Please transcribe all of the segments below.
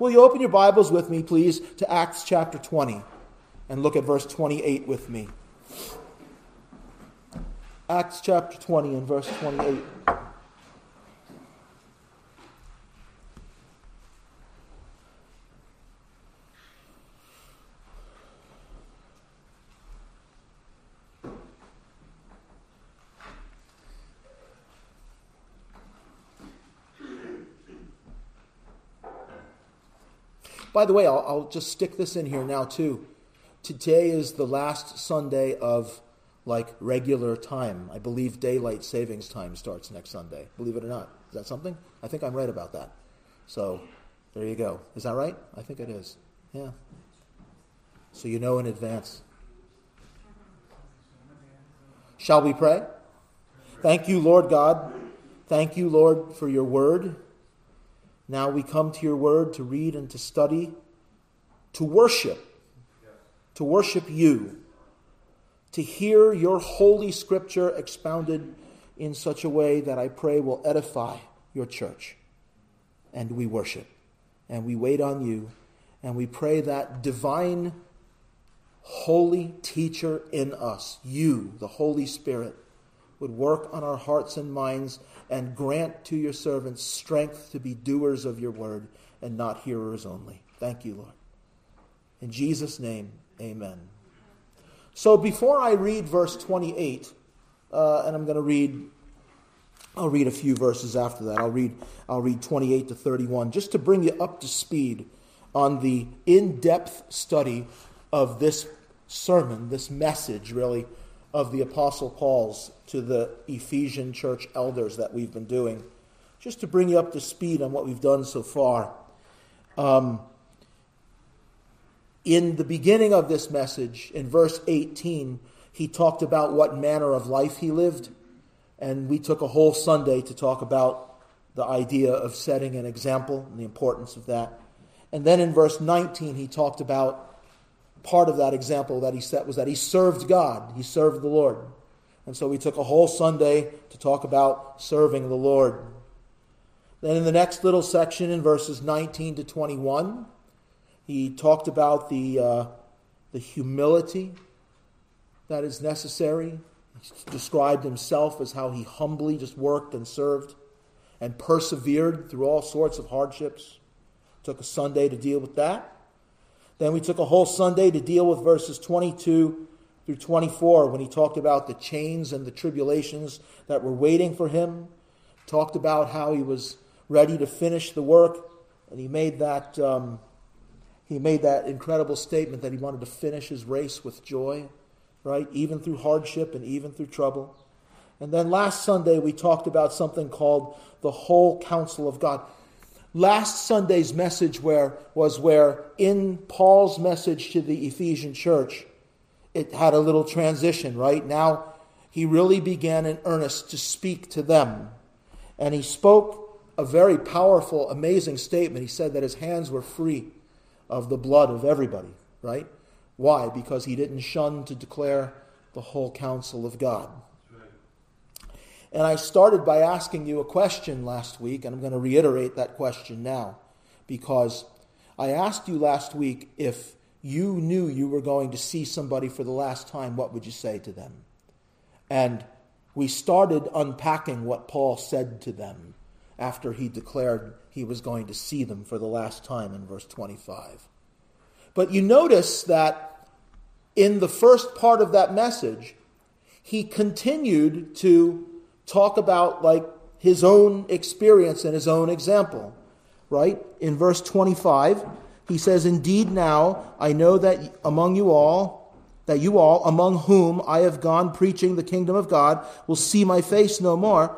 will you open your Bibles with me, please, to Acts chapter 20 and look at verse 28 with me? Acts chapter 20 and verse 28. By the way, I'll, I'll, just stick this in here now, too. Today is the last Sunday of like regular time. I believe daylight savings time starts next Sunday. Believe it or not. Is that something? I think I'm right about that. So there you go. Is that right? I think it is. Yeah. So you know in advance. Shall we pray? Thank you, Lord God. Thank you, Lord, for your word. Now we come to your word to read and to study, to worship, to worship you, to hear your holy scripture expounded in such a way that I pray will edify your church. And we worship, and we wait on you, and we pray that divine, holy teacher in us, you, the Holy Spirit, would work on our hearts and minds and grant to your servants strength to be doers of your word and not hearers only. Thank you, Lord. In Jesus' name, amen. So before I read verse 28, uh, and I'm going to read, I'll read a few verses after that. I'll read, I'll read 28 to 31, just to bring you up to speed on the in depth study of this sermon, this message, really, of the Apostle Paul's to the Ephesian church elders that we've been doing, just to bring you up to speed on what we've done so far. Um, in the beginning of this message, in verse 18, he talked about what manner of life he lived. And we took a whole Sunday to talk about the idea of setting an example and the importance of that. And then in verse 19, he talked about part of that example that he set was that he served God, he served the Lord. And so we took a whole Sunday to talk about serving the Lord. Then in the next little section, in verses 19 to 21, he talked about the, uh, the humility that is necessary. He described himself as how he humbly just worked and served and persevered through all sorts of hardships. Took a Sunday to deal with that. Then we took a whole Sunday to deal with verses 22 through 24 when he talked about the chains and the tribulations that were waiting for him. Talked about how he was ready to finish the work, and he made that um, he made that incredible statement that he wanted to finish his race with joy, right? Even through hardship and even through trouble. And then last Sunday we talked about something called the whole counsel of God. Last Sunday's message where, was where, in Paul's message to the Ephesian church, it had a little transition, right? Now he really began in earnest to speak to them. And he spoke a very powerful, amazing statement. He said that his hands were free of the blood of everybody, right? Why? Because he didn't shun to declare the whole counsel of God. And I started by asking you a question last week, and I'm going to reiterate that question now because I asked you last week if you knew you were going to see somebody for the last time, what would you say to them? And we started unpacking what Paul said to them after he declared he was going to see them for the last time in verse 25. But you notice that in the first part of that message, he continued to talk about like his own experience and his own example, right? In verse 25, he says, Indeed, now I know that among you all, that you all, among whom I have gone preaching the kingdom of God, will see my face no more.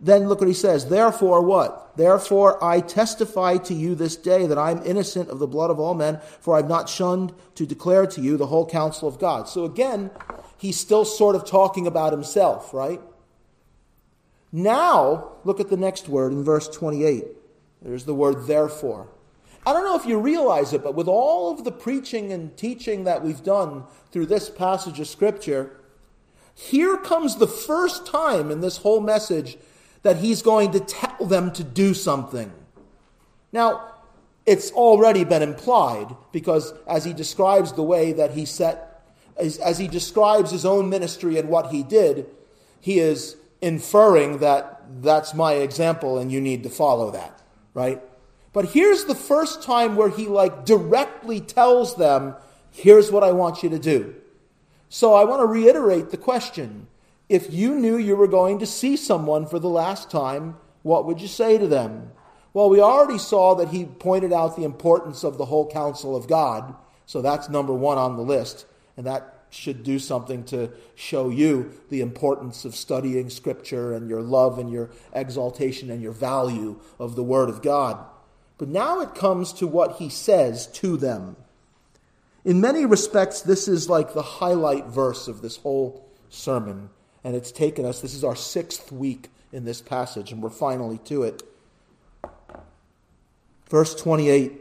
Then look what he says. Therefore, what? Therefore, I testify to you this day that I am innocent of the blood of all men, for I have not shunned to declare to you the whole counsel of God. So again, he's still sort of talking about himself, right? Now, look at the next word in verse 28. There's the word therefore. I don't know if you realize it, but with all of the preaching and teaching that we've done through this passage of Scripture, here comes the first time in this whole message that he's going to tell them to do something. Now, it's already been implied because as he describes the way that he set, as, as he describes his own ministry and what he did, he is inferring that that's my example and you need to follow that, right? But here's the first time where he like directly tells them, here's what I want you to do. So I want to reiterate the question. If you knew you were going to see someone for the last time, what would you say to them? Well, we already saw that he pointed out the importance of the whole counsel of God. So that's number one on the list. And that should do something to show you the importance of studying Scripture and your love and your exaltation and your value of the Word of God. But now it comes to what he says to them. In many respects, this is like the highlight verse of this whole sermon. And it's taken us, this is our sixth week in this passage, and we're finally to it. Verse 28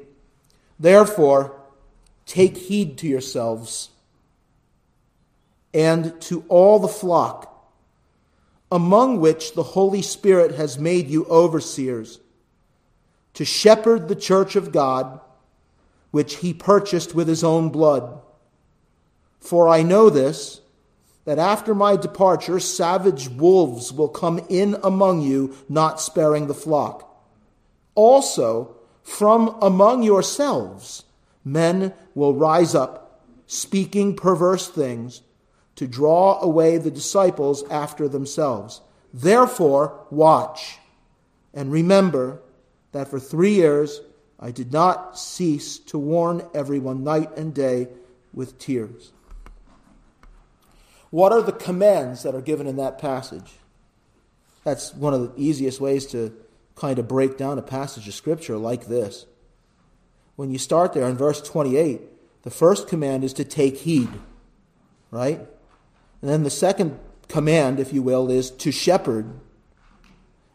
Therefore, take heed to yourselves and to all the flock, among which the Holy Spirit has made you overseers, to shepherd the church of God, which he purchased with his own blood. For I know this, that after my departure, savage wolves will come in among you, not sparing the flock. Also, from among yourselves, men will rise up, speaking perverse things to draw away the disciples after themselves. Therefore, watch and remember that for three years I did not cease to warn everyone night and day with tears. What are the commands that are given in that passage? That's one of the easiest ways to kind of break down a passage of Scripture like this. When you start there in verse 28, the first command is to take heed, right? And then the second command, if you will, is to shepherd.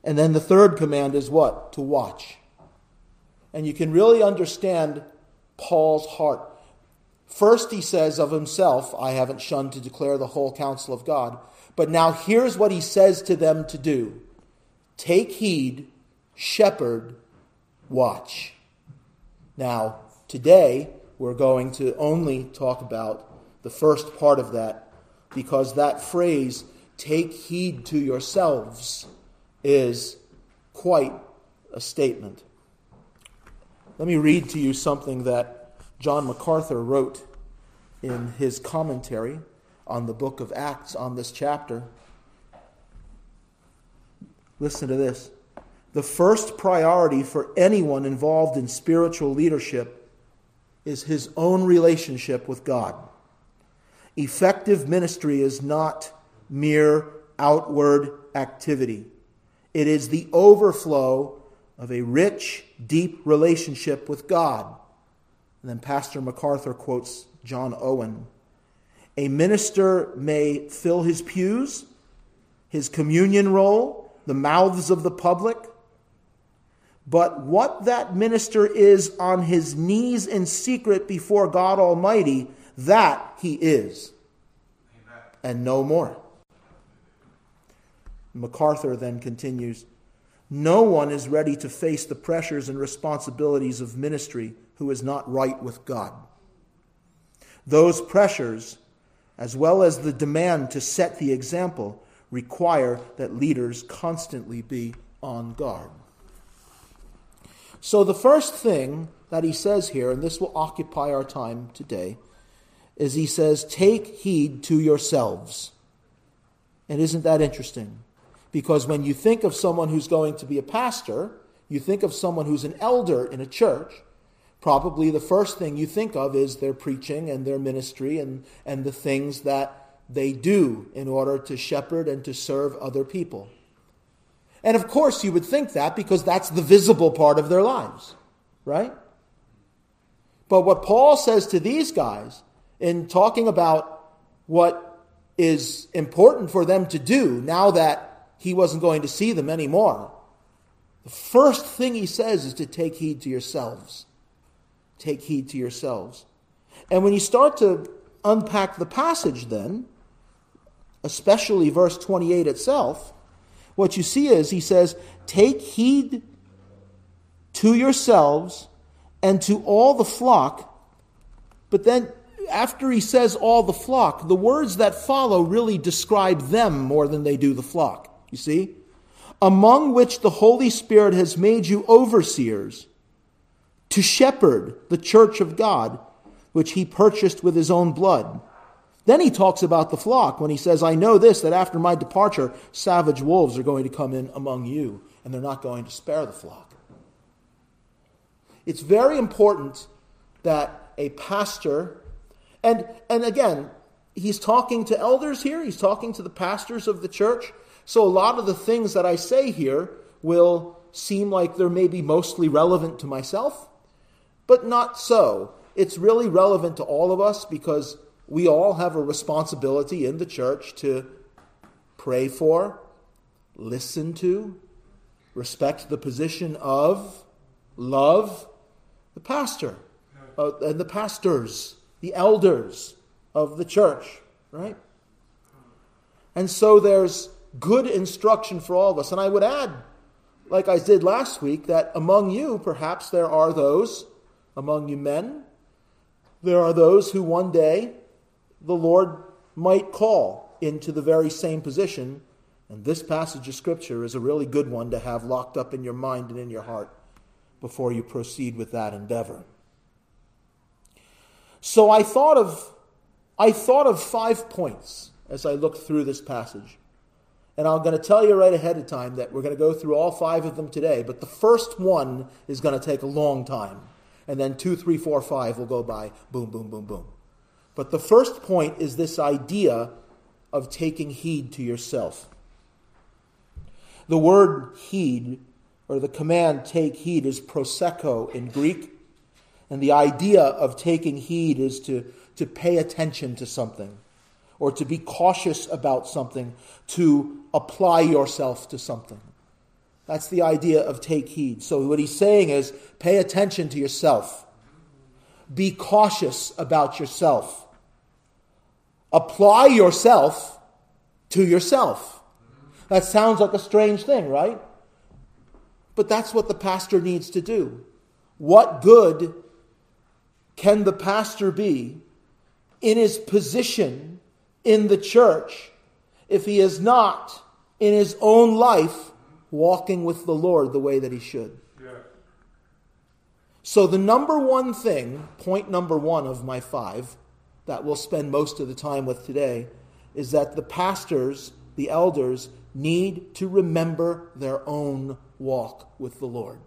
And then the third command is what? To watch. And you can really understand Paul's heart. First, he says of himself, I haven't shunned to declare the whole counsel of God. But now here's what he says to them to do take heed, shepherd, watch. Now, today, we're going to only talk about the first part of that because that phrase, take heed to yourselves, is quite a statement. Let me read to you something that John MacArthur wrote in his commentary on the book of Acts on this chapter. Listen to this. The first priority for anyone involved in spiritual leadership is his own relationship with God. Effective ministry is not mere outward activity, it is the overflow of a rich, deep relationship with God. And then Pastor MacArthur quotes John Owen A minister may fill his pews, his communion roll, the mouths of the public. But what that minister is on his knees in secret before God Almighty that he is, and no more. MacArthur then continues No one is ready to face the pressures and responsibilities of ministry who is not right with God. Those pressures, as well as the demand to set the example, require that leaders constantly be on guard. So, the first thing that he says here, and this will occupy our time today, is he says, Take heed to yourselves. And isn't that interesting? Because when you think of someone who's going to be a pastor, you think of someone who's an elder in a church, probably the first thing you think of is their preaching and their ministry and, and the things that they do in order to shepherd and to serve other people. And of course, you would think that because that's the visible part of their lives, right? But what Paul says to these guys in talking about what is important for them to do now that he wasn't going to see them anymore. The first thing he says is to take heed to yourselves. Take heed to yourselves. And when you start to unpack the passage, then, especially verse 28 itself, what you see is he says, Take heed to yourselves and to all the flock. But then, after he says all the flock, the words that follow really describe them more than they do the flock. You see? Among which the Holy Spirit has made you overseers to shepherd the church of God, which he purchased with his own blood. Then he talks about the flock when he says, I know this, that after my departure, savage wolves are going to come in among you, and they're not going to spare the flock. It's very important that a pastor, and, and again, he's talking to elders here, he's talking to the pastors of the church. So a lot of the things that I say here will seem like they're maybe mostly relevant to myself, but not so. It's really relevant to all of us because we all have a responsibility in the church to pray for, listen to, respect the position of, love the pastor uh, and the pastors, the elders of the church, right? And so there's good instruction for all of us. And I would add, like I did last week, that among you, perhaps there are those, among you men, there are those who one day the Lord might call into the very same position. And this passage of Scripture is a really good one to have locked up in your mind and in your heart before you proceed with that endeavor. So I thought of I thought of five points as I looked through this passage. And I'm going to tell you right ahead of time that we're going to go through all five of them today, but the first one is going to take a long time. And then two, three, four, five will go by boom, boom, boom, boom. But the first point is this idea of taking heed to yourself. The word heed, or the command take heed, is proseko in Greek. And the idea of taking heed is to, to pay attention to something, or to be cautious about something, to apply yourself to something. That's the idea of take heed. So, what he's saying is pay attention to yourself, be cautious about yourself apply yourself to yourself. That sounds like a strange thing, right? But that's what the pastor needs to do. What good can the pastor be in his position in the church if he is not in his own life walking with the Lord the way that he should? So, the number one thing, point number one of my five, that we'll spend most of the time with today is that the pastors, the elders, need to remember their own walk with the Lord.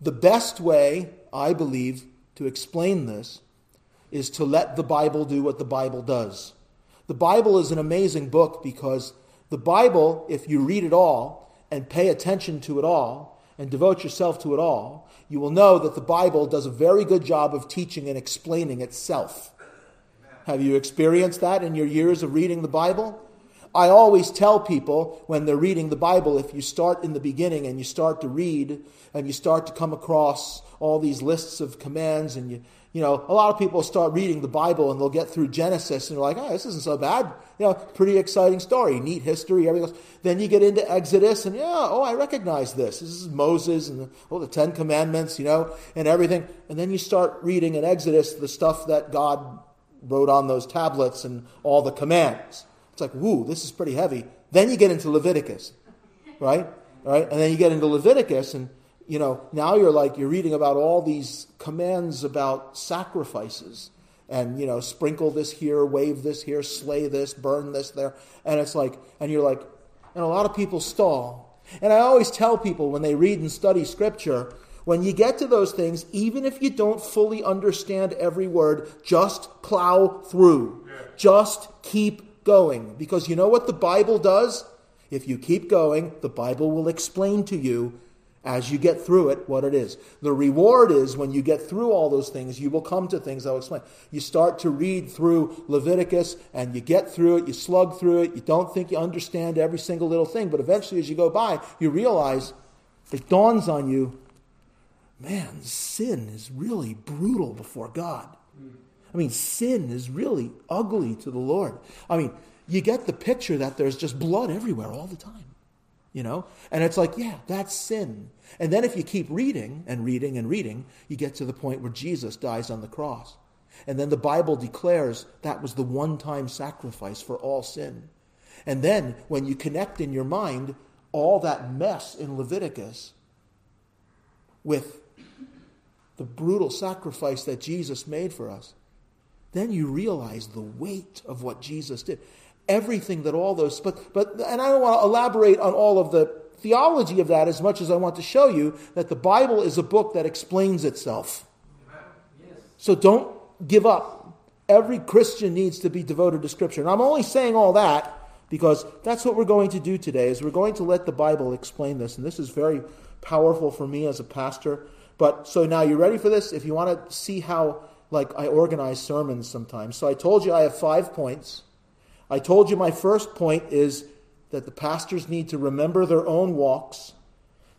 The best way, I believe, to explain this is to let the Bible do what the Bible does. The Bible is an amazing book because the Bible, if you read it all and pay attention to it all and devote yourself to it all, you will know that the Bible does a very good job of teaching and explaining itself. Have you experienced that in your years of reading the Bible? I always tell people when they're reading the Bible, if you start in the beginning and you start to read and you start to come across all these lists of commands and you, you know, a lot of people start reading the Bible and they'll get through Genesis and they're like, oh, this isn't so bad. You know, pretty exciting story, neat history, everything else. Then you get into Exodus and, yeah, oh, I recognize this. This is Moses and, oh, the Ten Commandments, you know, and everything. And then you start reading in Exodus the stuff that God wrote on those tablets and all the commands. It's like, whoo, this is pretty heavy. Then you get into Leviticus, right? Right? And then you get into Leviticus and you know, now you're like, you're reading about all these commands about sacrifices and, you know, sprinkle this here, wave this here, slay this, burn this there. And it's like, and you're like, and a lot of people stall. And I always tell people when they read and study scripture, when you get to those things, even if you don't fully understand every word, just plow through. Just keep going. Because you know what the Bible does? If you keep going, the Bible will explain to you as you get through it what it is. The reward is when you get through all those things, you will come to things I'll explain. You start to read through Leviticus and you get through it, you slug through it, you don't think you understand every single little thing, but eventually as you go by, you realize it dawns on you man, sin is really brutal before God. I mean, sin is really ugly to the Lord. I mean, you get the picture that there's just blood everywhere all the time. you know? And it's like, yeah, that's sin. And then if you keep reading and reading and reading, you get to the point where Jesus dies on the cross. And then the Bible declares that was the one time sacrifice for all sin. And then when you connect in your mind all that mess in Leviticus with the brutal sacrifice that Jesus made for us, then you realize the weight of what Jesus did. Everything that all those, but, but, and I don't want to elaborate on all of the theology of that as much as I want to show you that the Bible is a book that explains itself. So don't give up. Every Christian needs to be devoted to Scripture. And I'm only saying all that because that's what we're going to do today is we're going to let the Bible explain this. And this is very powerful for me as a pastor. But so now you're ready for this? If you want to see how like I organize sermons sometimes. So I told you I have 5 points. I told you my first point is that the pastors need to remember their own walks.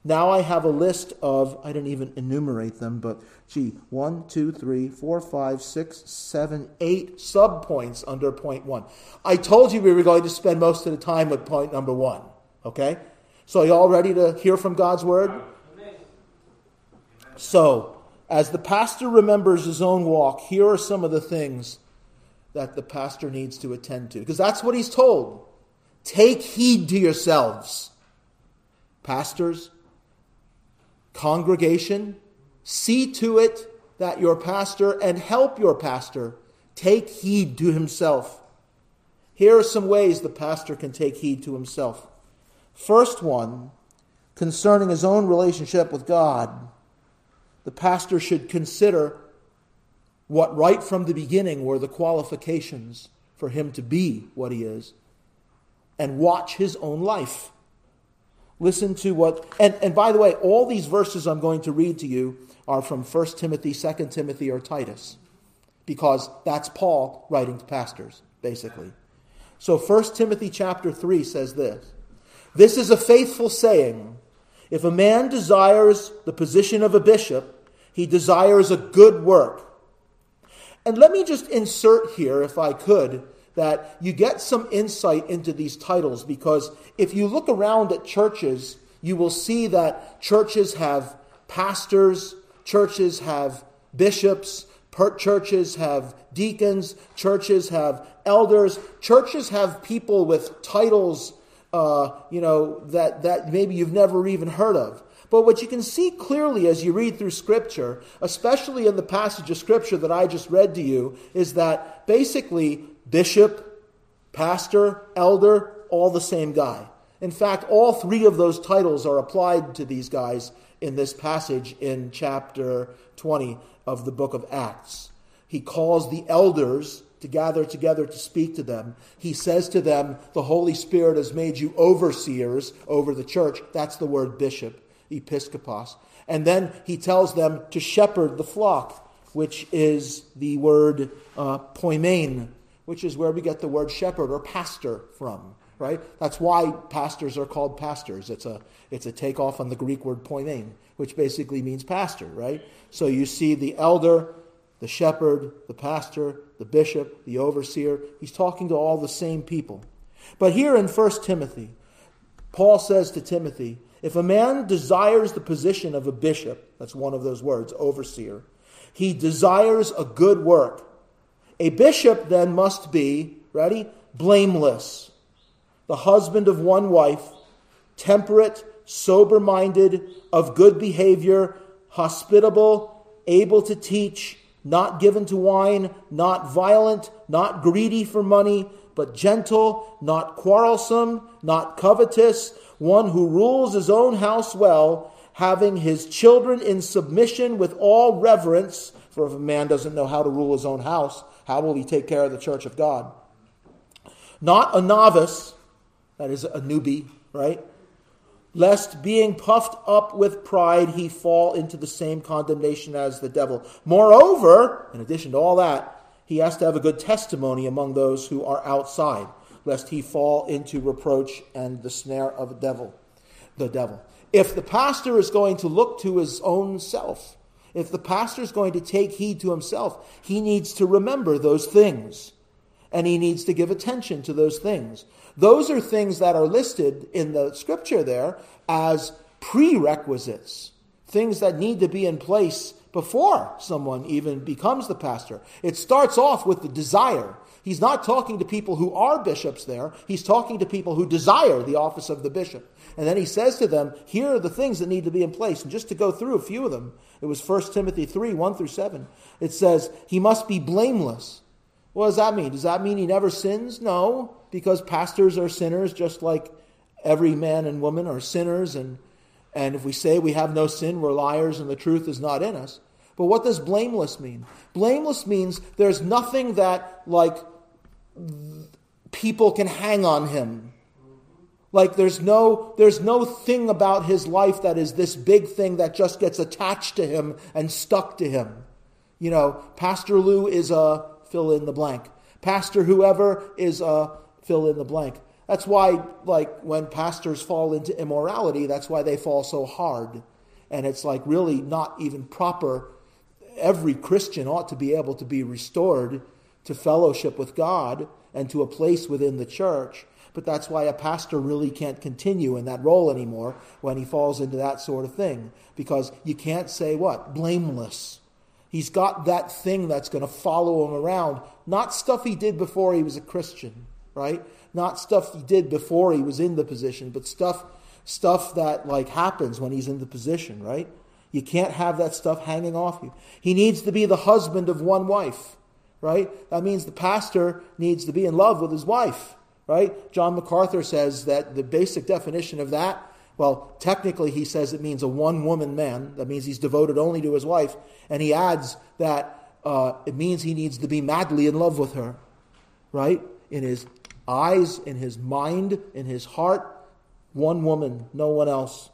Now I have a list of, I didn't even enumerate them, but gee, one, two, three, four, five, six, seven, eight subpoints under point one. I told you we were going to spend most of the time with point number one. Okay? So, are you all ready to hear from God's word? So, as the pastor remembers his own walk, here are some of the things that the pastor needs to attend to. Because that's what he's told. Take heed to yourselves. Pastors, congregation, see to it that your pastor and help your pastor take heed to himself. Here are some ways the pastor can take heed to himself. First one, concerning his own relationship with God, the pastor should consider what right from the beginning were the qualifications for him to be what he is and watch his own life. Listen to what, and, and by the way, all these verses I'm going to read to you are from 1 Timothy, 2 Timothy, or Titus, because that's Paul writing to pastors, basically. So 1 Timothy chapter 3 says this This is a faithful saying. If a man desires the position of a bishop, he desires a good work. And let me just insert here, if I could, that you get some insight into these titles because if you look around at churches, you will see that churches have pastors, churches have bishops, churches have deacons, churches have elders, churches have people with titles, uh, you know, that, that maybe you've never even heard of. But what you can see clearly as you read through Scripture, especially in the passage of Scripture that I just read to you, is that basically bishop, pastor, elder, all the same guy. In fact, all three of those titles are applied to these guys in this passage in chapter 20 of the book of Acts. He calls the elders to gather together to speak to them. He says to them, The Holy Spirit has made you overseers over the church. That's the word bishop, episkopos. And then he tells them to shepherd the flock, which is the word uh, poimen, which is where we get the word shepherd or pastor from, right? That's why pastors are called pastors. It's a, it's a takeoff on the Greek word poimen, which basically means pastor, right? So you see the elder, the shepherd, the pastor, the bishop, the overseer. He's talking to all the same people. But here in 1 Timothy, Paul says to Timothy, if a man desires the position of a bishop, that's one of those words, overseer, he desires a good work. A bishop then must be, ready, blameless, the husband of one wife, temperate, sober minded, of good behavior, hospitable, able to teach, not given to wine, not violent, not greedy for money, but gentle, not quarrelsome, not covetous, one who rules his own house well, having his children in submission with all reverence. For if a man doesn't know how to rule his own house, how will he take care of the church of God? Not a novice, that is a newbie, right? Lest being puffed up with pride, he fall into the same condemnation as the devil. Moreover, in addition to all that, he has to have a good testimony among those who are outside, lest he fall into reproach and the snare of the devil. The devil. If the pastor is going to look to his own self, if the pastor is going to take heed to himself, he needs to remember those things. and he needs to give attention to those things. Those are things that are listed in the scripture there as prerequisites, things that need to be in place before someone even becomes the pastor. It starts off with the desire. He's not talking to people who are bishops there, he's talking to people who desire the office of the bishop. And then he says to them, Here are the things that need to be in place. And just to go through a few of them, it was 1 Timothy 3 1 through 7. It says, He must be blameless. What does that mean? Does that mean he never sins? No, because pastors are sinners just like every man and woman are sinners. And, and if we say we have no sin, we're liars and the truth is not in us. But what does blameless mean? Blameless means there's nothing that, like, people can hang on him like there's no there's no thing about his life that is this big thing that just gets attached to him and stuck to him. You know, Pastor Lou is a fill in the blank. Pastor whoever is a fill in the blank. That's why like when pastors fall into immorality, that's why they fall so hard. And it's like really not even proper. Every Christian ought to be able to be restored to fellowship with God and to a place within the church but that's why a pastor really can't continue in that role anymore when he falls into that sort of thing. Because you can't say what? Blameless. He's got that thing that's going to follow him around. Not stuff he did before he was a Christian, right? Not stuff he did before he was in the position, but stuff stuff that like happens when he's in the position, right? You can't have that stuff hanging off you. He needs to be the husband of one wife, right? That means the pastor needs to be in love with his wife right? John MacArthur says that the basic definition of that, well, technically he says it means a one woman man. That means he's devoted only to his wife. And he adds that uh, it means he needs to be madly in love with her, right? In his eyes, in his mind, in his heart, one woman, no one else.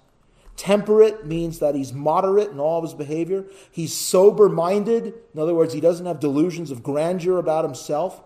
Temperate means that he's moderate in all of his behavior. He's sober minded. In other words, he doesn't have delusions of grandeur about himself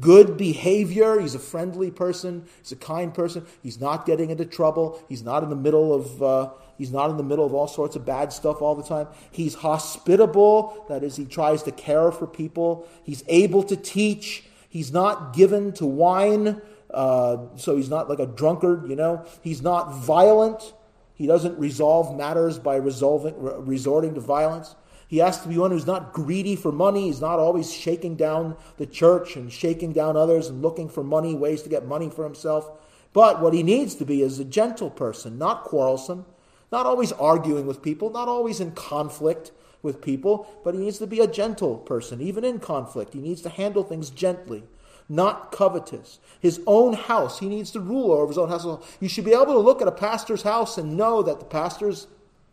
good behavior. He's a friendly person. He's a kind person. He's not getting into trouble. He's not in the middle of uh, he's not in the middle of all sorts of bad stuff all the time. He's hospitable. That is, he tries to care for people. He's able to teach. He's not given to wine, uh, so he's not like a drunkard. You know, he's not violent. He doesn't resolve matters by resolving, resorting to violence. He has to be one who's not greedy for money. He's not always shaking down the church and shaking down others and looking for money, ways to get money for himself. But what he needs to be is a gentle person, not quarrelsome, not always arguing with people, not always in conflict with people, but he needs to be a gentle person, even in conflict. He needs to handle things gently, not covetous. His own house, he needs to rule over his own house. You should be able to look at a pastor's house and know that the pastor's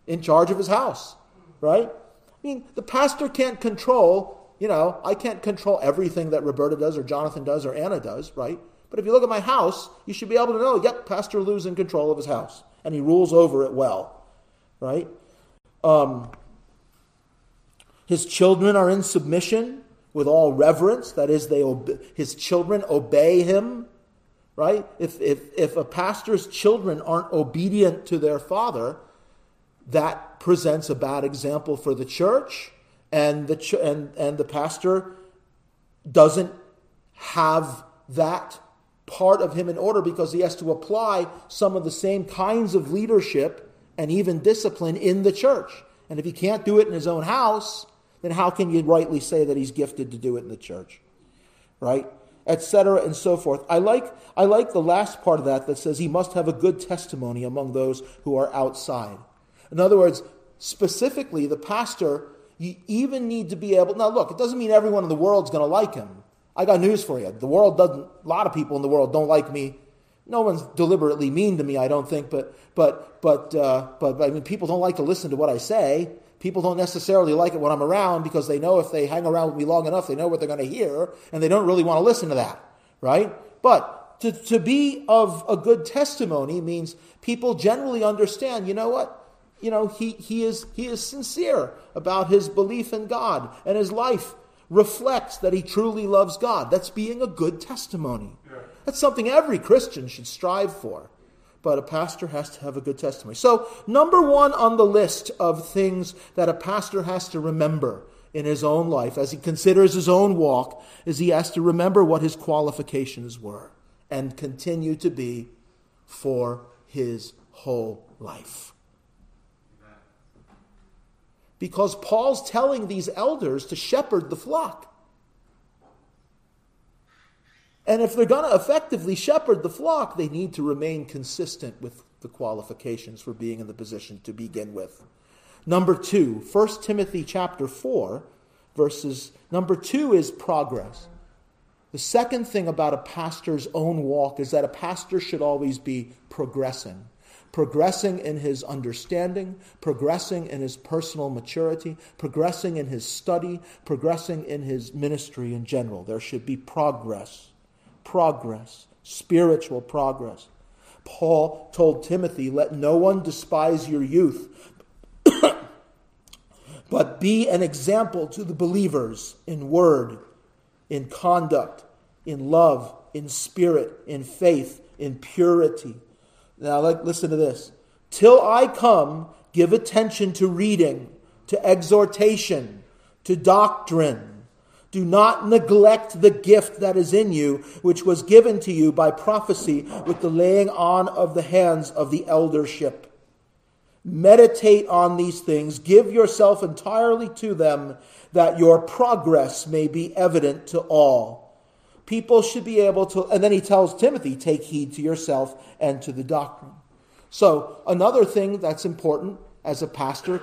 in charge of his house, right? I mean, the pastor can't control, you know, I can't control everything that Roberta does or Jonathan does or Anna does, right? But if you look at my house, you should be able to know, yep, Pastor Lou's in control of his house, and he rules over it well, right? Um, his children are in submission with all reverence. That is, they obe- his children obey him, right? If, if, if a pastor's children aren't obedient to their father, that presents a bad example for the church, and the, ch- and, and the pastor doesn't have that part of him in order because he has to apply some of the same kinds of leadership and even discipline in the church. And if he can't do it in his own house, then how can you rightly say that he's gifted to do it in the church? Right? Etc. and so forth. I like, I like the last part of that that says he must have a good testimony among those who are outside. In other words, specifically, the pastor, you even need to be able. Now, look, it doesn't mean everyone in the world's going to like him. I got news for you. The world doesn't. A lot of people in the world don't like me. No one's deliberately mean to me, I don't think. But but but uh, but, but I mean, people don't like to listen to what I say. People don't necessarily like it when I'm around because they know if they hang around with me long enough, they know what they're going to hear, and they don't really want to listen to that, right? But to, to be of a good testimony means people generally understand, you know what? you know, he, he, is, he is sincere about his belief in God, and his life reflects that he truly loves God. That's being a good testimony. Yeah. That's something every Christian should strive for. But a pastor has to have a good testimony. So, number one on the list of things that a pastor has to remember in his own life, as he considers his own walk, is he has to remember what his qualifications were and continue to be for his whole life. Because Paul's telling these elders to shepherd the flock. And if they're going to effectively shepherd the flock, they need to remain consistent with the qualifications for being in the position to begin with. Number two, 1 Timothy chapter 4, verses number two is progress. The second thing about a pastor's own walk is that a pastor should always be progressing. Progressing in his understanding, progressing in his personal maturity, progressing in his study, progressing in his ministry in general. There should be progress. Progress. Spiritual progress. Paul told Timothy, Let no one despise your youth, but be an example to the believers in word, in conduct, in love, in spirit, in faith, in purity. Now, listen to this. Till I come, give attention to reading, to exhortation, to doctrine. Do not neglect the gift that is in you, which was given to you by prophecy with the laying on of the hands of the eldership. Meditate on these things, give yourself entirely to them, that your progress may be evident to all. People should be able to, and then he tells Timothy, take heed to yourself and to the doctrine. So, another thing that's important as a pastor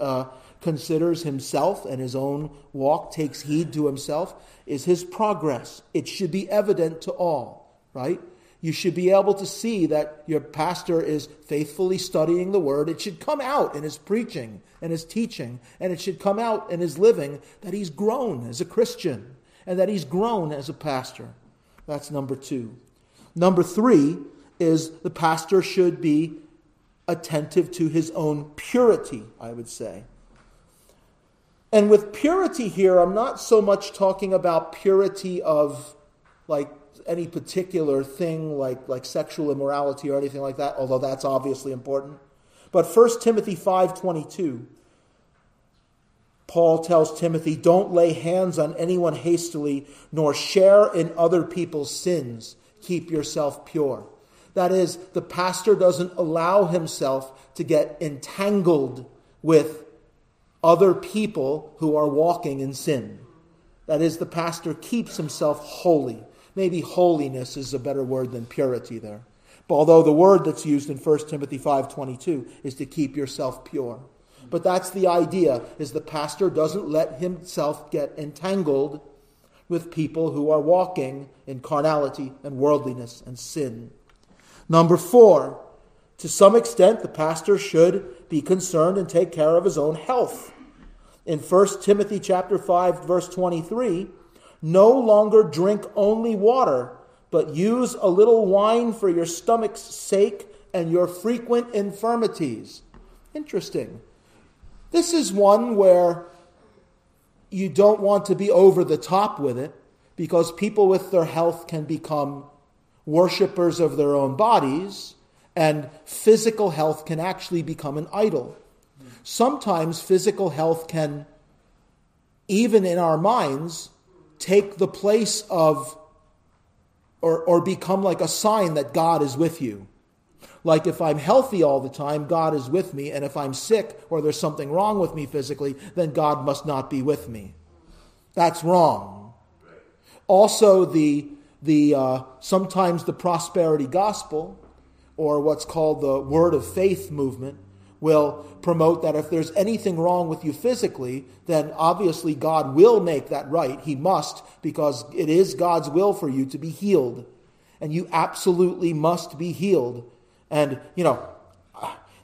uh, considers himself and his own walk, takes heed to himself, is his progress. It should be evident to all, right? You should be able to see that your pastor is faithfully studying the word. It should come out in his preaching and his teaching, and it should come out in his living that he's grown as a Christian and that he's grown as a pastor. That's number two. Number three is the pastor should be attentive to his own purity, I would say. And with purity here, I'm not so much talking about purity of like any particular thing like, like sexual immorality or anything like that, although that's obviously important. But 1 Timothy 5.22, Paul tells Timothy, don't lay hands on anyone hastily, nor share in other people's sins. Keep yourself pure. That is, the pastor doesn't allow himself to get entangled with other people who are walking in sin. That is, the pastor keeps himself holy. Maybe holiness is a better word than purity there. But although the word that's used in 1 Timothy 5:22 is to keep yourself pure. But that's the idea is the pastor doesn't let himself get entangled with people who are walking in carnality and worldliness and sin. Number 4, to some extent the pastor should be concerned and take care of his own health. In 1 Timothy chapter 5 verse 23, no longer drink only water, but use a little wine for your stomach's sake and your frequent infirmities. Interesting. This is one where you don't want to be over the top with it because people with their health can become worshippers of their own bodies, and physical health can actually become an idol. Sometimes physical health can, even in our minds, take the place of or, or become like a sign that God is with you. Like if I'm healthy all the time, God is with me, and if I'm sick or there's something wrong with me physically, then God must not be with me. That's wrong. Also, the the uh, sometimes the prosperity gospel, or what's called the word of faith movement, will promote that if there's anything wrong with you physically, then obviously God will make that right. He must, because it is God's will for you to be healed. And you absolutely must be healed. And, you know,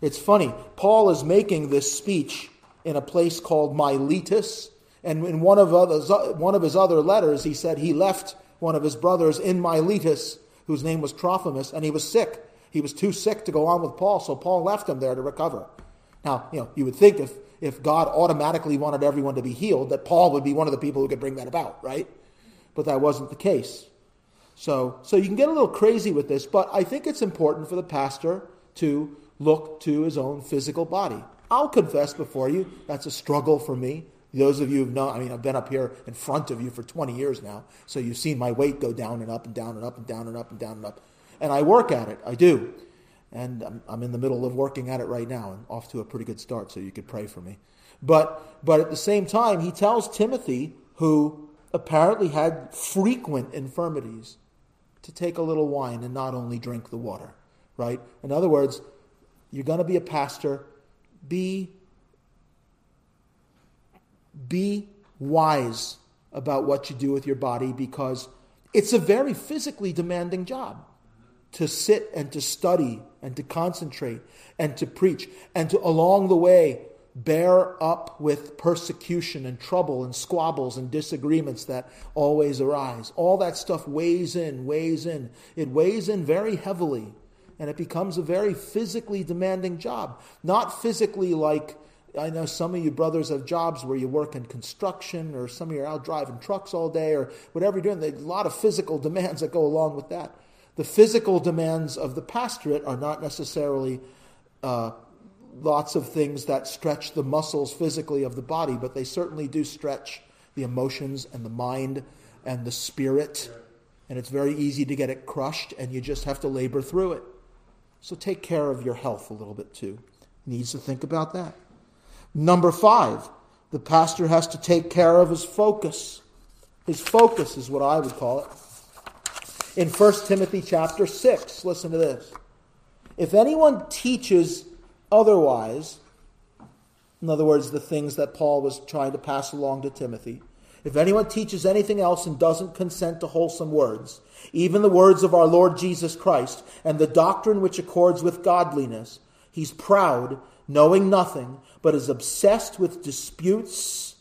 it's funny. Paul is making this speech in a place called Miletus. And in one of, others, one of his other letters, he said he left one of his brothers in Miletus, whose name was Trophimus, and he was sick. He was too sick to go on with Paul, so Paul left him there to recover. Now, you know, you would think if, if God automatically wanted everyone to be healed, that Paul would be one of the people who could bring that about, right? But that wasn't the case. So, so you can get a little crazy with this, but I think it's important for the pastor to look to his own physical body. I'll confess before you, that's a struggle for me Those of you who've known, I mean, I've been up here in front of you for 20 years now, so you've seen my weight go down and up and down and up and down and up and down and up. And I work at it, I do. And I'm, I'm in the middle of working at it right now and off to a pretty good start, so you could pray for me. But, but at the same time, he tells Timothy, who apparently had frequent infirmities, to take a little wine and not only drink the water, right? In other words, you're going to be a pastor, be be wise about what you do with your body because it's a very physically demanding job to sit and to study and to concentrate and to preach and to along the way bear up with persecution and trouble and squabbles and disagreements that always arise. All that stuff weighs in, weighs in. It weighs in very heavily and it becomes a very physically demanding job. Not physically like I know some of you brothers have jobs where you work in construction, or some of you are out driving trucks all day, or whatever you're doing. There's a lot of physical demands that go along with that. The physical demands of the pastorate are not necessarily uh, lots of things that stretch the muscles physically of the body, but they certainly do stretch the emotions and the mind and the spirit. And it's very easy to get it crushed, and you just have to labor through it. So take care of your health a little bit too. Needs to think about that. Number five, the pastor has to take care of his focus. His focus is what I would call it. In 1 Timothy chapter 6, listen to this. If anyone teaches otherwise, in other words, the things that Paul was trying to pass along to Timothy, if anyone teaches anything else and doesn't consent to wholesome words, even the words of our Lord Jesus Christ, and the doctrine which accords with godliness, he's proud, knowing nothing, but is obsessed with disputes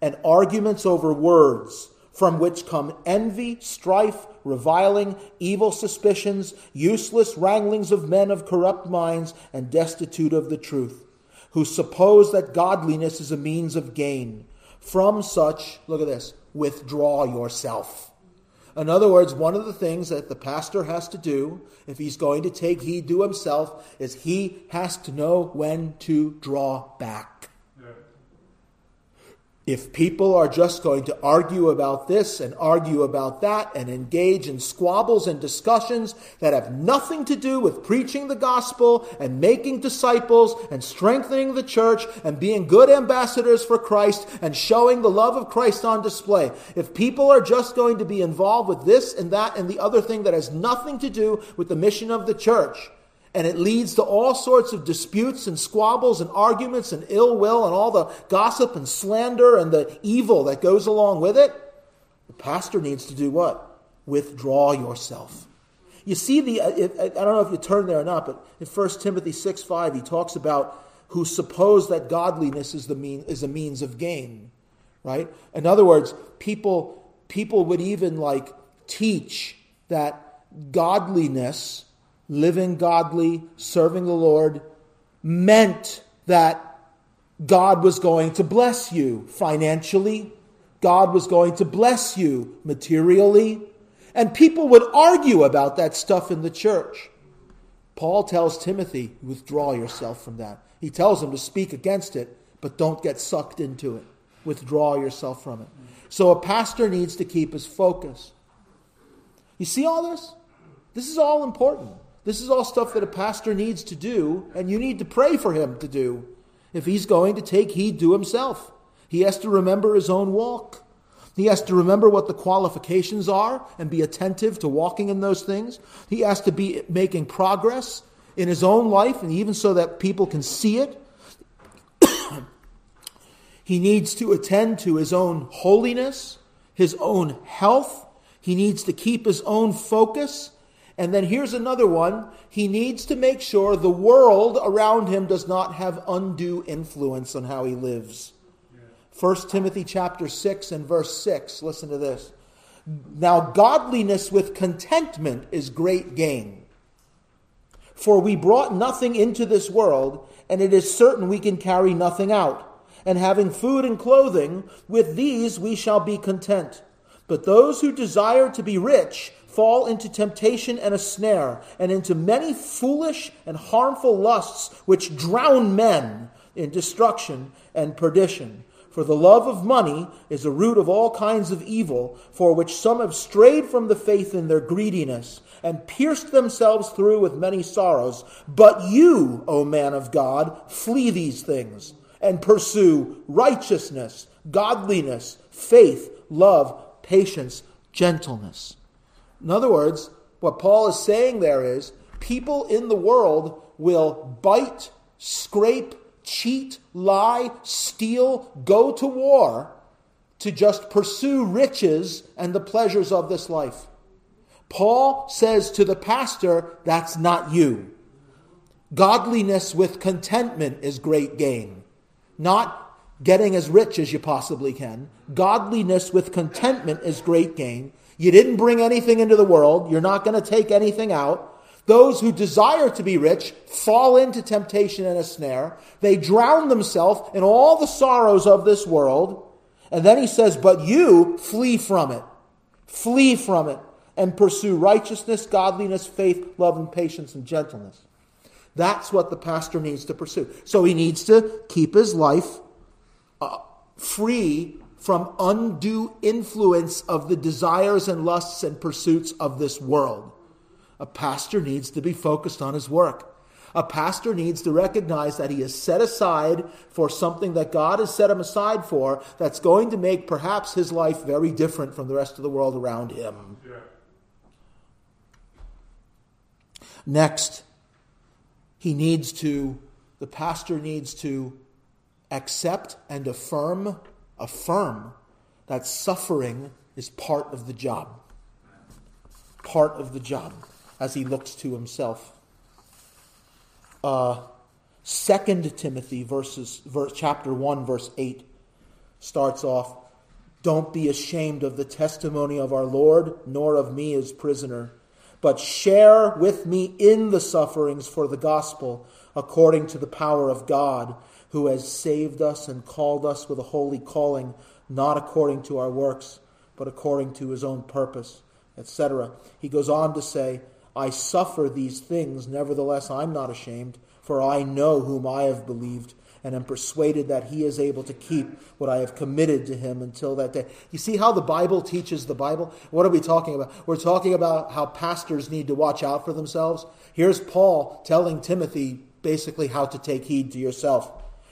and arguments over words, from which come envy, strife, reviling, evil suspicions, useless wranglings of men of corrupt minds and destitute of the truth, who suppose that godliness is a means of gain. From such, look at this, withdraw yourself. In other words, one of the things that the pastor has to do, if he's going to take heed to himself, is he has to know when to draw back. If people are just going to argue about this and argue about that and engage in squabbles and discussions that have nothing to do with preaching the gospel and making disciples and strengthening the church and being good ambassadors for Christ and showing the love of Christ on display, if people are just going to be involved with this and that and the other thing that has nothing to do with the mission of the church, and it leads to all sorts of disputes and squabbles and arguments and ill will and all the gossip and slander and the evil that goes along with it. The pastor needs to do what? Withdraw yourself. You see the uh, I don't know if you turn there or not, but in 1 Timothy 6 5, he talks about who suppose that godliness is the mean is a means of gain. Right? In other words, people people would even like teach that godliness living godly, serving the Lord, meant that God was going to bless you financially, God was going to bless you materially, and people would argue about that stuff in the church. Paul tells Timothy, withdraw yourself from that. He tells him to speak against it, but don't get sucked into it. Withdraw yourself from it. So a pastor needs to keep his focus. You see all this? This is all important. This is all stuff that a pastor needs to do, and you need to pray for him to do if he's going to take heed to himself. He has to remember his own walk. He has to remember what the qualifications are and be attentive to walking in those things. He has to be making progress in his own life, and even so that people can see it. he needs to attend to his own holiness, his own health. He needs to keep his own focus. And then here's another one. He needs to make sure the world around him does not have undue influence on how he lives. 1 Timothy chapter 6 and verse 6. Listen to this. Now godliness with contentment is great gain. For we brought nothing into this world, and it is certain we can carry nothing out. And having food and clothing, with these we shall be content. But those who desire to be rich fall into temptation and a snare, and into many foolish and harmful lusts which drown men in destruction and perdition. For the love of money is a root of all kinds of evil, for which some have strayed from the faith in their greediness, and pierced themselves through with many sorrows. But you, O man of God, flee these things, and pursue righteousness, godliness, faith, love, patience, gentleness. In other words, what Paul is saying there is people in the world will bite, scrape, cheat, lie, steal, go to war to just pursue riches and the pleasures of this life. Paul says to the pastor, that's not you. Godliness with contentment is great gain. Not getting as rich as you possibly can. Godliness with contentment is great gain. You didn't bring anything into the world. You're not going to take anything out. Those who desire to be rich fall into temptation and a snare. They drown themselves in all the sorrows of this world. And then he says, But you flee from it. Flee from it and pursue righteousness, godliness, faith, love, and patience and gentleness. That's what the pastor needs to pursue. So he needs to keep his life uh, free from undue influence of the desires and lusts and pursuits of this world. A pastor needs to be focused on his work. A pastor needs to recognize that he is set aside for something that God has set him aside for that's going to make perhaps his life very different from the rest of the world around him. Yeah. Next, he needs to, the pastor needs to accept and affirm, affirm that suffering is part of the job. Part of the job as he looks to himself. Uh, 2 Timothy verses, verse, chapter 1, verse 8 starts off Don't be ashamed of the testimony of our Lord, nor of me as prisoner, but share with me in the sufferings for the gospel, according to the power of God, who has saved us and called us with a holy calling, not according to our works, but according to his own purpose, etc. He goes on to say, I suffer these things, nevertheless I'm not ashamed, for I know whom I have believed, and am persuaded that he is able to keep what I have committed to him until that day. You see how the Bible teaches the Bible? What are we talking about? We're talking about how pastors need to watch out for themselves. Here's Paul telling Timothy basically how to take heed to yourself.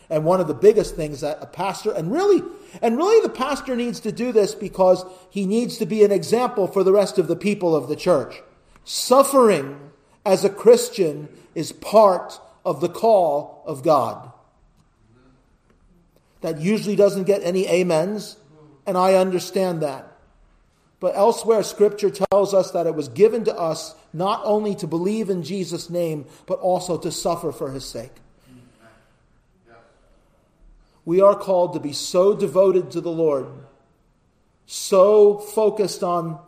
And one of the biggest things that a pastor, and really, and really the pastor needs to do this because he needs to be an example for the rest of the people of the church. Suffering as a Christian is part of the call of God. That usually doesn't get any amens, and I understand that. But elsewhere, Scripture tells us that it was given to us not only to believe in Jesus' name, but also to suffer for his sake. We are called to be so devoted to the Lord, so focused on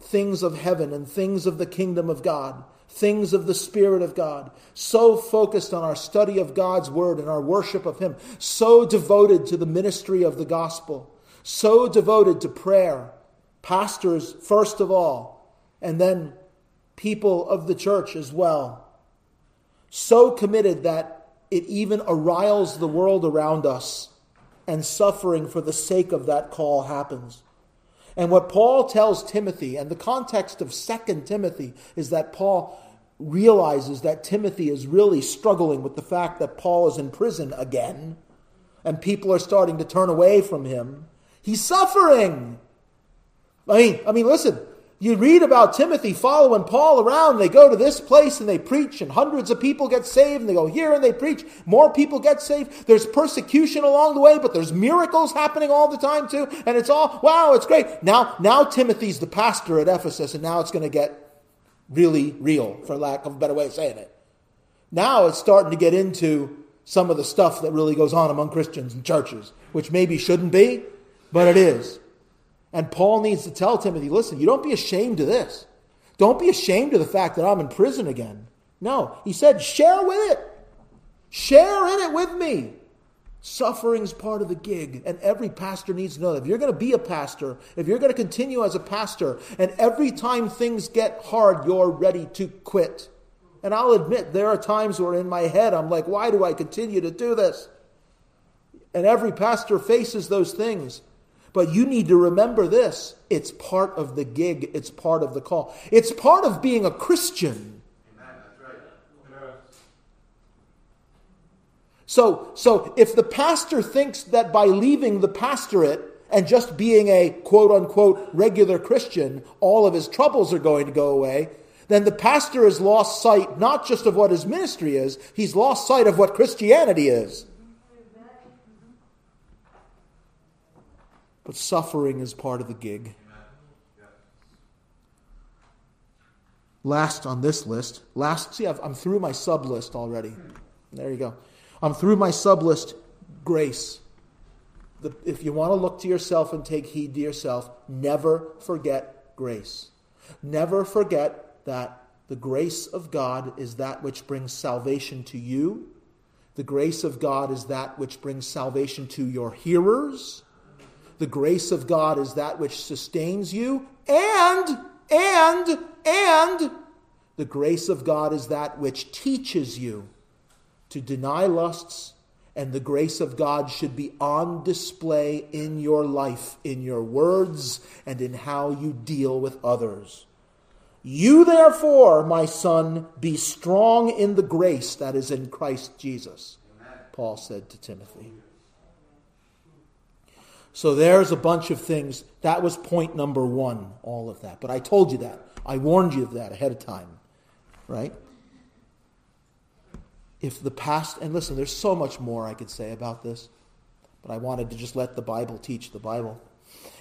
things of heaven and things of the kingdom of God, things of the Spirit of God, so focused on our study of God's Word and our worship of Him, so devoted to the ministry of the gospel, so devoted to prayer, pastors first of all, and then people of the church as well. So committed that it even ariles the world around us, and suffering for the sake of that call happens. And what Paul tells Timothy, and the context of 2 Timothy, is that Paul realizes that Timothy is really struggling with the fact that Paul is in prison again, and people are starting to turn away from him. He's suffering. I mean, I mean, listen, you read about Timothy following Paul around. They go to this place and they preach, and hundreds of people get saved. And they go here and they preach. More people get saved. There's persecution along the way, but there's miracles happening all the time too. And it's all wow, it's great. Now, now Timothy's the pastor at Ephesus, and now it's going to get really real, for lack of a better way of saying it. Now it's starting to get into some of the stuff that really goes on among Christians and churches, which maybe shouldn't be, but it is. And Paul needs to tell Timothy, listen, you don't be ashamed of this. Don't be ashamed of the fact that I'm in prison again. No, he said, share with it. Share in it with me. Suffering is part of the gig, and every pastor needs to know that if you're going to be a pastor, if you're going to continue as a pastor, and every time things get hard, you're ready to quit. And I'll admit, there are times where in my head I'm like, why do I continue to do this? And every pastor faces those things. But you need to remember this it's part of the gig, it's part of the call, it's part of being a Christian. So, so if the pastor thinks that by leaving the pastorate and just being a quote unquote regular Christian, all of his troubles are going to go away, then the pastor has lost sight not just of what his ministry is, he's lost sight of what Christianity is. But suffering is part of the gig. Last on this list, last, see, i am through my sub list already. There you go. I'm through my sub list, grace. The, if you want to look to yourself and take heed to yourself, never forget grace. Never forget that the grace of God is that which brings salvation to you. The grace of God is that which brings salvation to your hearers. The grace of God is that which sustains you. And, and, and, the grace of God is that which teaches you to deny lusts, and the grace of God should be on display in your life, in your words, and in how you deal with others. You, therefore, my son, be strong in the grace that is in Christ Jesus, Paul said to Timothy. So there's a bunch of things. That was point number one, all of that. But I told you that. I warned you of that ahead of time, right? If the past, and listen, there's so much more I could say about this, but I wanted to just let the Bible teach the Bible.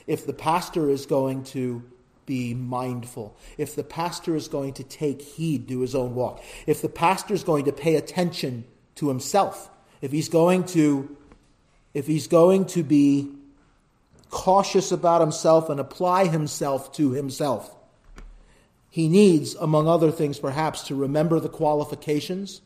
If the pastor is going to be mindful, if the pastor is going to take heed to his own walk, if the pastor is going to pay attention to himself, if he's going to, if he's going to be cautious about himself and apply himself to himself. He needs, among other things, perhaps, to remember the qualifications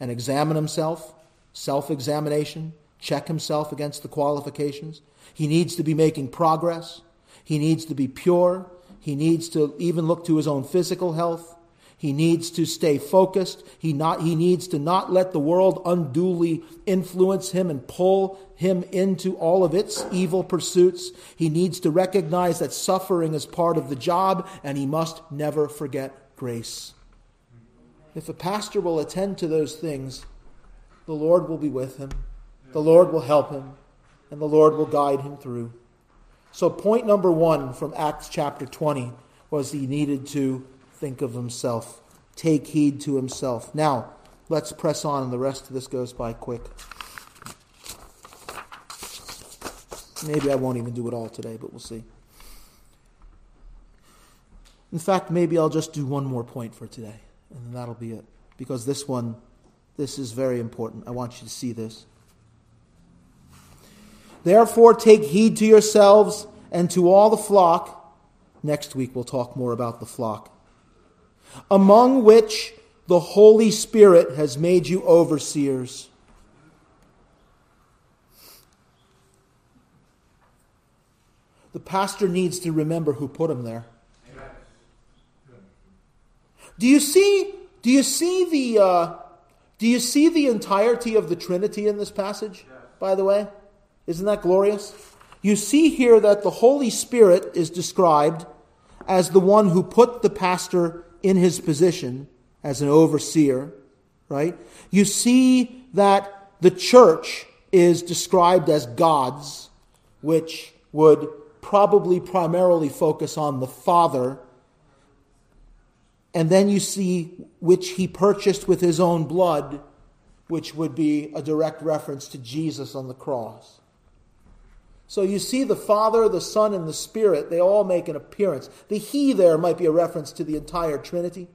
and examine himself, self examination, check himself against the qualifications. He needs to be making progress. He needs to be pure. He needs to even look to his own physical health. He needs to stay focused. He, not, he needs to not let the world unduly influence him and pull him into all of its evil pursuits. He needs to recognize that suffering is part of the job, and he must never forget grace. If a pastor will attend to those things, the Lord will be with him, the Lord will help him, and the Lord will guide him through. So, point number one from Acts chapter 20 was he needed to think of himself, take heed to himself. Now, let's press on, and the rest of this goes by quick. Maybe I won't even do it all today, but we'll see. In fact, maybe I'll just do one more point for today, and that'll be it. Because this one, this is very important. I want you to see this. Therefore, take heed to yourselves and to all the flock. Next week, we'll talk more about the flock among which the Holy Spirit has made you overseers. The pastor needs to remember who put him there. Do you see? Do you see the? Uh, do you see the entirety of the Trinity in this passage? By the way, isn't that glorious? You see here that the Holy Spirit is described as the one who put the pastor in his position as an overseer, right? You see that the church is described as God's, which would probably primarily focus on the Father. And then you see which he purchased with his own blood, which would be a direct reference to Jesus on the cross. So you see the Father, the Son, and the Spirit, they all make an appearance. The He there might be a reference to the entire Trinity.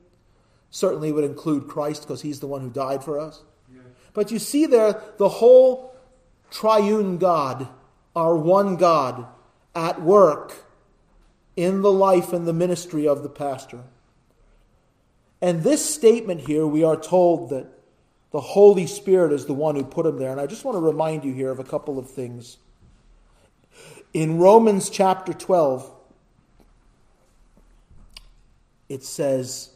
Certainly would include Christ because He's the one who died for us. But you see there the whole triune God, our one God, at work in the life and the ministry of the pastor. And this statement here, we are told that the Holy Spirit is the one who put him there. And I just want to remind you here of a couple of things. In Romans chapter 12, it says,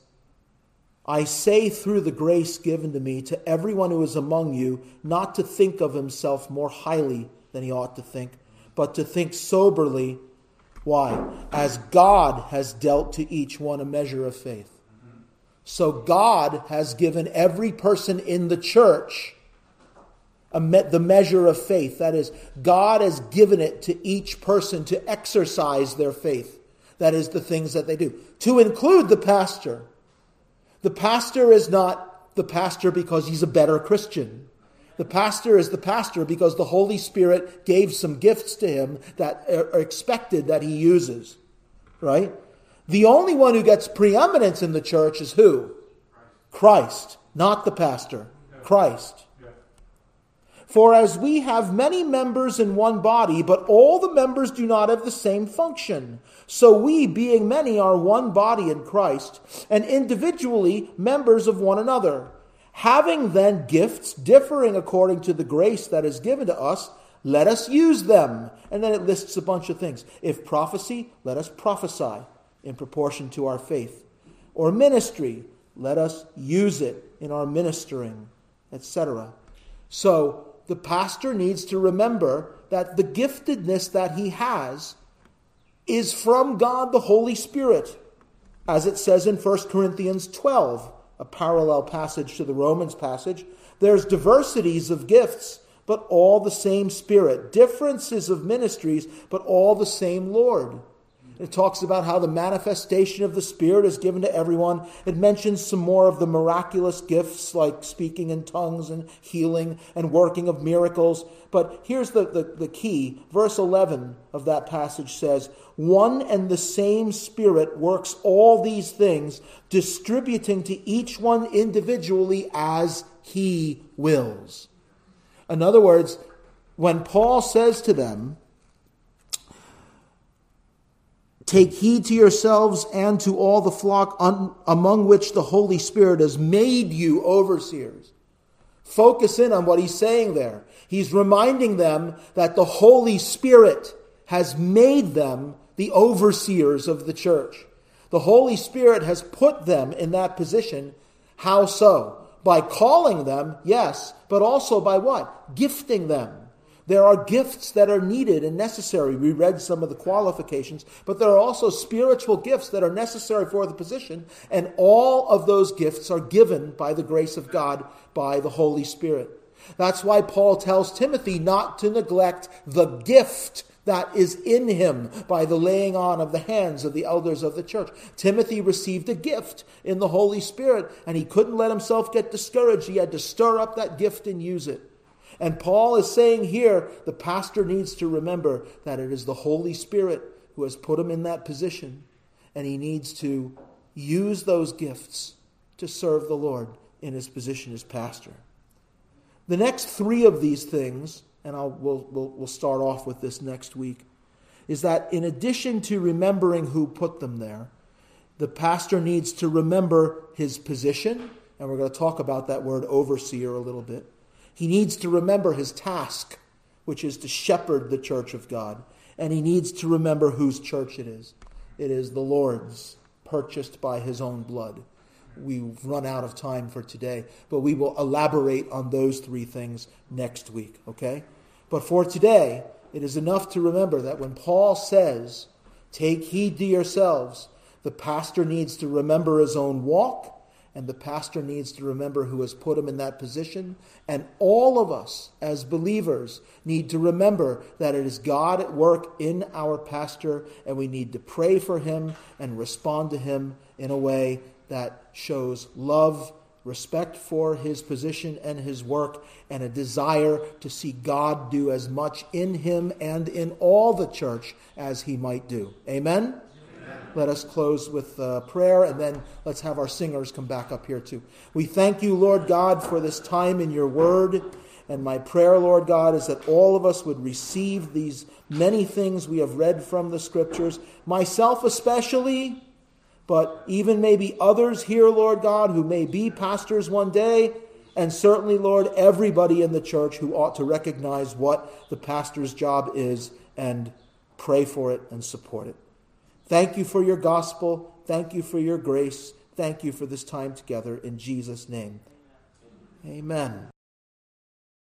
I say through the grace given to me to everyone who is among you not to think of himself more highly than he ought to think, but to think soberly. Why? As God has dealt to each one a measure of faith. So God has given every person in the church me- the measure of faith. That is, God has given it to each person to exercise their faith. That is, the things that they do, to include the pastor. The pastor is not the pastor because he's a better Christian. The pastor is the pastor because the Holy Spirit gave some gifts to him that are expected that he uses. Right? The only one who gets preeminence in the church is who? Christ, not the pastor. Christ. For as we have many members in one body, but all the members do not have the same function, so we, being many, are one body in Christ, and individually members of one another. Having then gifts differing according to the grace that is given to us, let us use them. And then it lists a bunch of things. If prophecy, let us prophesy in proportion to our faith. Or ministry, let us use it in our ministering, etc. So the pastor needs to remember that the giftedness that he has is from God the Holy Spirit, as it says in 1 Corinthians 12, a parallel passage to the Romans passage. There's diversities of gifts, but all the same Spirit, differences of ministries, but all the same Lord. It talks about how the manifestation of the Spirit is given to everyone. It mentions some more of the miraculous gifts like speaking in tongues and healing and working of miracles. But here's the, the, the key. Verse 11 of that passage says, One and the same Spirit works all these things, distributing to each one individually as he wills. In other words, when Paul says to them, Take heed to yourselves and to all the flock un- among which the Holy Spirit has made you overseers. Focus in on what he's saying there. He's reminding them that the Holy Spirit has made them the overseers of the church. The Holy Spirit has put them in that position. How so? By calling them, yes, but also by what? Gifting them. There are gifts that are needed and necessary. We read some of the qualifications, but there are also spiritual gifts that are necessary for the position, and all of those gifts are given by the grace of God, by the Holy Spirit. That's why Paul tells Timothy not to neglect the gift that is in him by the laying on of the hands of the elders of the church. Timothy received a gift in the Holy Spirit, and he couldn't let himself get discouraged. He had to stir up that gift and use it. And Paul is saying here the pastor needs to remember that it is the Holy Spirit who has put him in that position, and he needs to use those gifts to serve the Lord in his position as pastor. The next three of these things, and I'll, we'll, we'll, we'll start off with this next week, is that in addition to remembering who put them there, the pastor needs to remember his position, and we're going to talk about that word overseer a little bit. He needs to remember his task, which is to shepherd the church of God. And he needs to remember whose church it is. It is the Lord's, purchased by his own blood. We've run out of time for today, but we will elaborate on those three things next week, okay? But for today, it is enough to remember that when Paul says, Take heed to yourselves, the pastor needs to remember his own walk and the pastor needs to remember who has put him in that position. And all of us, as believers, need to remember that it is God at work in our pastor, and we need to pray for him and respond to him in a way that shows love, respect for his position and his work, and a desire to see God do as much in him and in all the church as he might do. Amen? Let us close with uh, prayer and then let's have our singers come back up here too. We thank you, Lord God, for this time in your word. And my prayer, Lord God, is that all of us would receive these many things we have read from the scriptures, myself especially, but even maybe others here, Lord God, who may be pastors one day. And certainly, Lord, everybody in the church who ought to recognize what the pastor's job is and pray for it and support it. Thank you for your gospel. Thank you for your grace. thank you for this time together in Jesus' name. Amen.